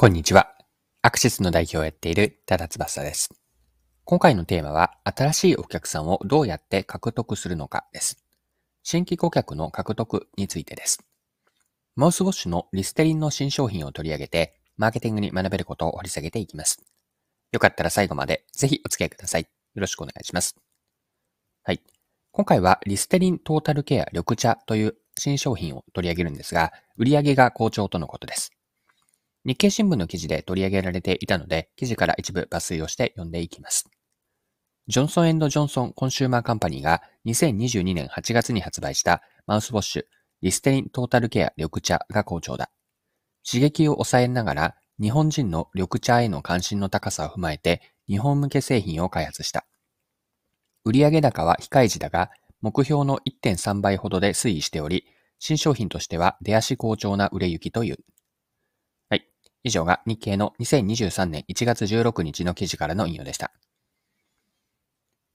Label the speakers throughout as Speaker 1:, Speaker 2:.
Speaker 1: こんにちは。アクシスの代表をやっている多田翼です。今回のテーマは、新しいお客さんをどうやって獲得するのかです。新規顧客の獲得についてです。マウスウォッシュのリステリンの新商品を取り上げて、マーケティングに学べることを掘り下げていきます。よかったら最後までぜひお付き合いください。よろしくお願いします。はい。今回はリステリントータルケア緑茶という新商品を取り上げるんですが、売上が好調とのことです。日経新聞の記事で取り上げられていたので、記事から一部抜粋をして読んでいきます。ジョンソンジョンソンコンシューマーカンパニーが2022年8月に発売したマウスウォッシュリステリントータルケア緑茶が好調だ。刺激を抑えながら日本人の緑茶への関心の高さを踏まえて日本向け製品を開発した。売上高は控え時だが目標の1.3倍ほどで推移しており、新商品としては出足好調な売れ行きという。以上が日経の2023年1月16日の記事からの引用でした。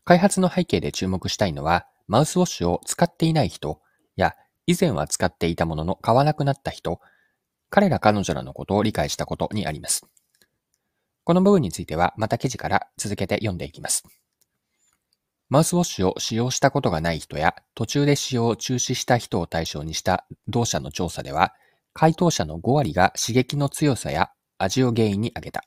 Speaker 1: 開発の背景で注目したいのは、マウスウォッシュを使っていない人や、以前は使っていたものの買わなくなった人、彼ら彼女らのことを理解したことにあります。この部分についてはまた記事から続けて読んでいきます。マウスウォッシュを使用したことがない人や途中で使用を中止した人を対象にした同社の調査では、回答者の5割が刺激の強さや味を原因に挙げた。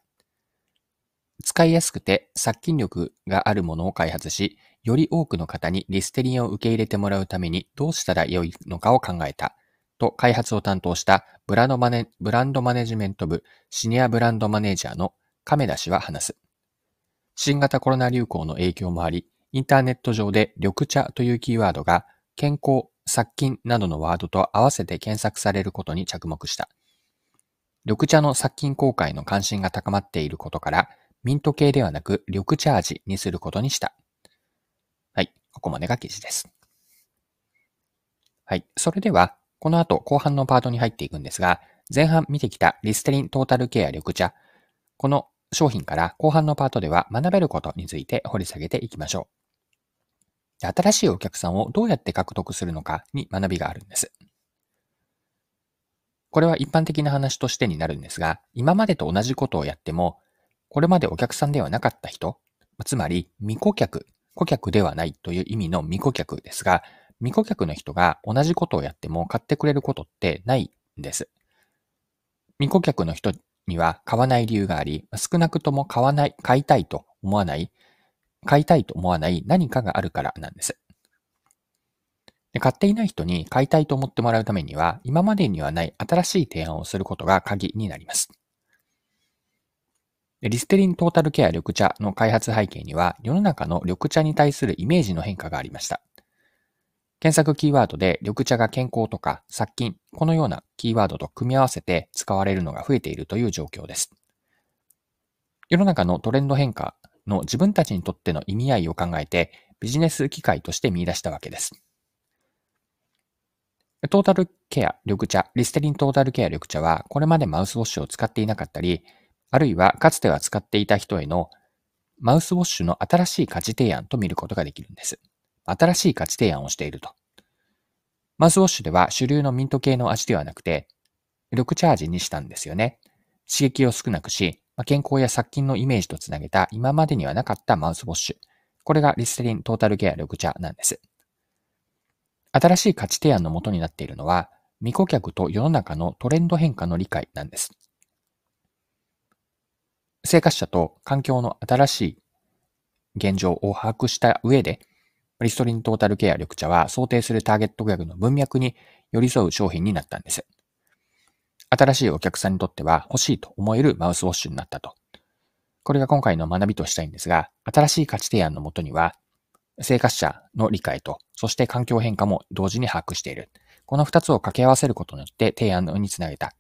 Speaker 1: 使いやすくて殺菌力があるものを開発し、より多くの方にリステリンを受け入れてもらうためにどうしたらよいのかを考えた。と開発を担当したブランドマネブランドマネジメント部シニアブランドマネージャーの亀田氏は話す。新型コロナ流行の影響もあり、インターネット上で緑茶というキーワードが健康、殺菌などのワードと合わせて検索されることに着目した。緑茶の殺菌効果への関心が高まっていることから、ミント系ではなく緑茶味にすることにした。はい、ここまでが記事です。はい、それでは、この後後半のパートに入っていくんですが、前半見てきたリステリントータルケア緑茶、この商品から後半のパートでは学べることについて掘り下げていきましょう。新しいお客さんをどうやって獲得するのかに学びがあるんです。これは一般的な話としてになるんですが、今までと同じことをやっても、これまでお客さんではなかった人、つまり未顧客、顧客ではないという意味の未顧客ですが、未顧客の人が同じことをやっても買ってくれることってないんです。未顧客の人には買わない理由があり、少なくとも買わない、買いたいと思わない買いたいと思わない何かがあるからなんです。で買っていない人に買いたいと思ってもらうためには、今までにはない新しい提案をすることが鍵になります。リステリントータルケア緑茶の開発背景には、世の中の緑茶に対するイメージの変化がありました。検索キーワードで緑茶が健康とか殺菌、このようなキーワードと組み合わせて使われるのが増えているという状況です。世の中のトレンド変化の自分たちにとっての意味合いを考えてビジネス機会として見出したわけです。トータルケア緑茶、リステリントータルケア緑茶はこれまでマウスウォッシュを使っていなかったり、あるいはかつては使っていた人へのマウスウォッシュの新しい価値提案と見ることができるんです。新しい価値提案をしていると。マウスウォッシュでは主流のミント系の味ではなくて、緑茶味にしたんですよね。刺激を少なくし、まあ、健康や殺菌のイメージとつなげた今までにはなかったマウスウォッシュ。これがリステリントータルケア緑茶なんです。新しい価値提案のもとになっているのは、未顧客と世の中のトレンド変化の理解なんです。生活者と環境の新しい現状を把握した上で、リストリントータルケア緑茶は想定するターゲット顧客の文脈に寄り添う商品になったんです。新しいお客さんにとっては欲しいと思えるマウスウォッシュになったと。これが今回の学びとしたいんですが、新しい価値提案のもとには、生活者の理解と、そして環境変化も同時に把握している。この二つを掛け合わせることによって提案につなげた。こ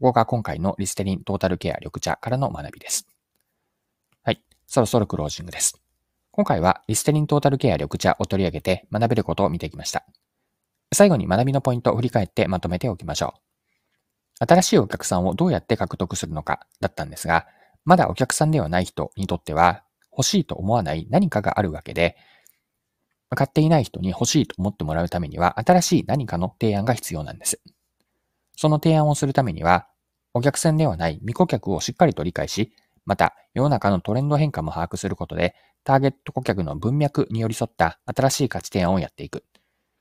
Speaker 1: こが今回のリステリントータルケア緑茶からの学びです。はい。そろそろクロージングです。今回はリステリントータルケア緑茶を取り上げて学べることを見てきました。最後に学びのポイントを振り返ってまとめておきましょう。新しいお客さんをどうやって獲得するのかだったんですが、まだお客さんではない人にとっては欲しいと思わない何かがあるわけで、買っていない人に欲しいと思ってもらうためには新しい何かの提案が必要なんです。その提案をするためには、お客さんではない未顧客をしっかりと理解し、また世の中のトレンド変化も把握することで、ターゲット顧客の文脈に寄り添った新しい価値提案をやっていく。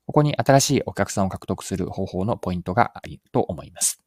Speaker 1: ここに新しいお客さんを獲得する方法のポイントがあると思います。